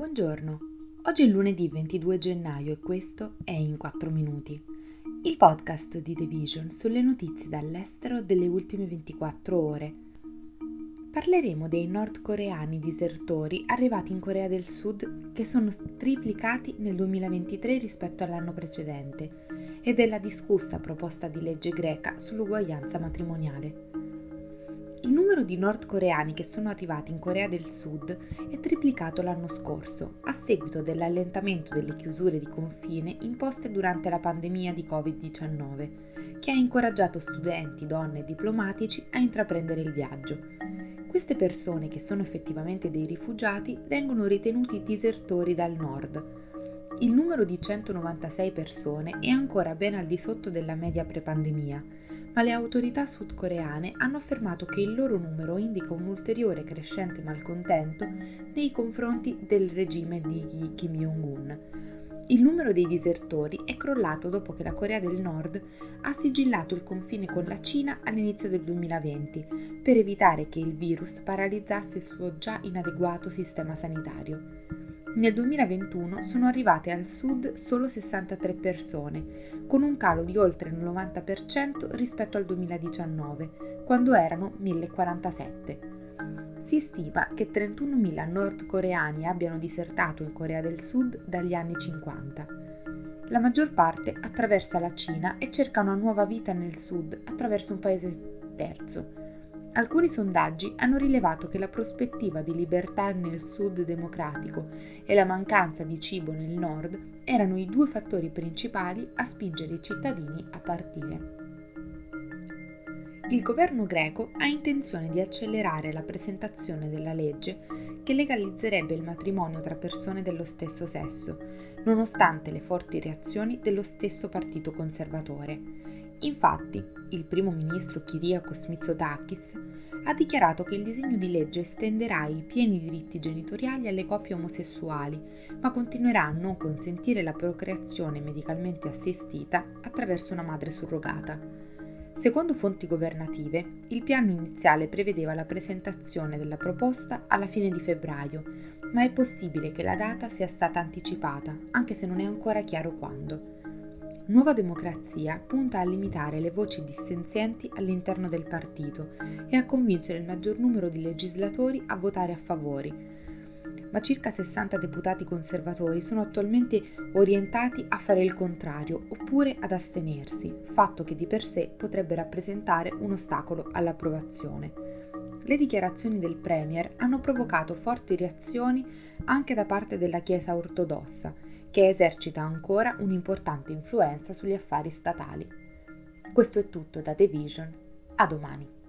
Buongiorno, oggi è lunedì 22 gennaio e questo è In 4 Minuti, il podcast di The Vision sulle notizie dall'estero delle ultime 24 ore. Parleremo dei nordcoreani disertori arrivati in Corea del Sud che sono triplicati nel 2023 rispetto all'anno precedente e della discussa proposta di legge greca sull'uguaglianza matrimoniale. Il numero di nordcoreani che sono arrivati in Corea del Sud è triplicato l'anno scorso, a seguito dell'allentamento delle chiusure di confine imposte durante la pandemia di Covid-19, che ha incoraggiato studenti, donne e diplomatici a intraprendere il viaggio. Queste persone, che sono effettivamente dei rifugiati, vengono ritenuti disertori dal nord. Il numero di 196 persone è ancora ben al di sotto della media pre-pandemia, ma le autorità sudcoreane hanno affermato che il loro numero indica un ulteriore crescente malcontento nei confronti del regime di Kim Jong-un. Il numero dei disertori è crollato dopo che la Corea del Nord ha sigillato il confine con la Cina all'inizio del 2020 per evitare che il virus paralizzasse il suo già inadeguato sistema sanitario. Nel 2021 sono arrivate al sud solo 63 persone, con un calo di oltre il 90% rispetto al 2019, quando erano 1047. Si stima che 31.000 nordcoreani abbiano disertato in Corea del Sud dagli anni 50. La maggior parte attraversa la Cina e cerca una nuova vita nel sud attraverso un paese terzo Alcuni sondaggi hanno rilevato che la prospettiva di libertà nel sud democratico e la mancanza di cibo nel nord erano i due fattori principali a spingere i cittadini a partire. Il governo greco ha intenzione di accelerare la presentazione della legge che legalizzerebbe il matrimonio tra persone dello stesso sesso, nonostante le forti reazioni dello stesso partito conservatore. Infatti, il primo ministro Kyriakos Mitsotakis ha dichiarato che il disegno di legge estenderà i pieni diritti genitoriali alle coppie omosessuali, ma continuerà a non consentire la procreazione medicalmente assistita attraverso una madre surrogata. Secondo fonti governative, il piano iniziale prevedeva la presentazione della proposta alla fine di febbraio, ma è possibile che la data sia stata anticipata, anche se non è ancora chiaro quando. Nuova Democrazia punta a limitare le voci dissenzienti all'interno del partito e a convincere il maggior numero di legislatori a votare a favori. Ma circa 60 deputati conservatori sono attualmente orientati a fare il contrario oppure ad astenersi, fatto che di per sé potrebbe rappresentare un ostacolo all'approvazione. Le dichiarazioni del Premier hanno provocato forti reazioni anche da parte della Chiesa ortodossa, che esercita ancora un'importante influenza sugli affari statali. Questo è tutto da The Vision. A domani.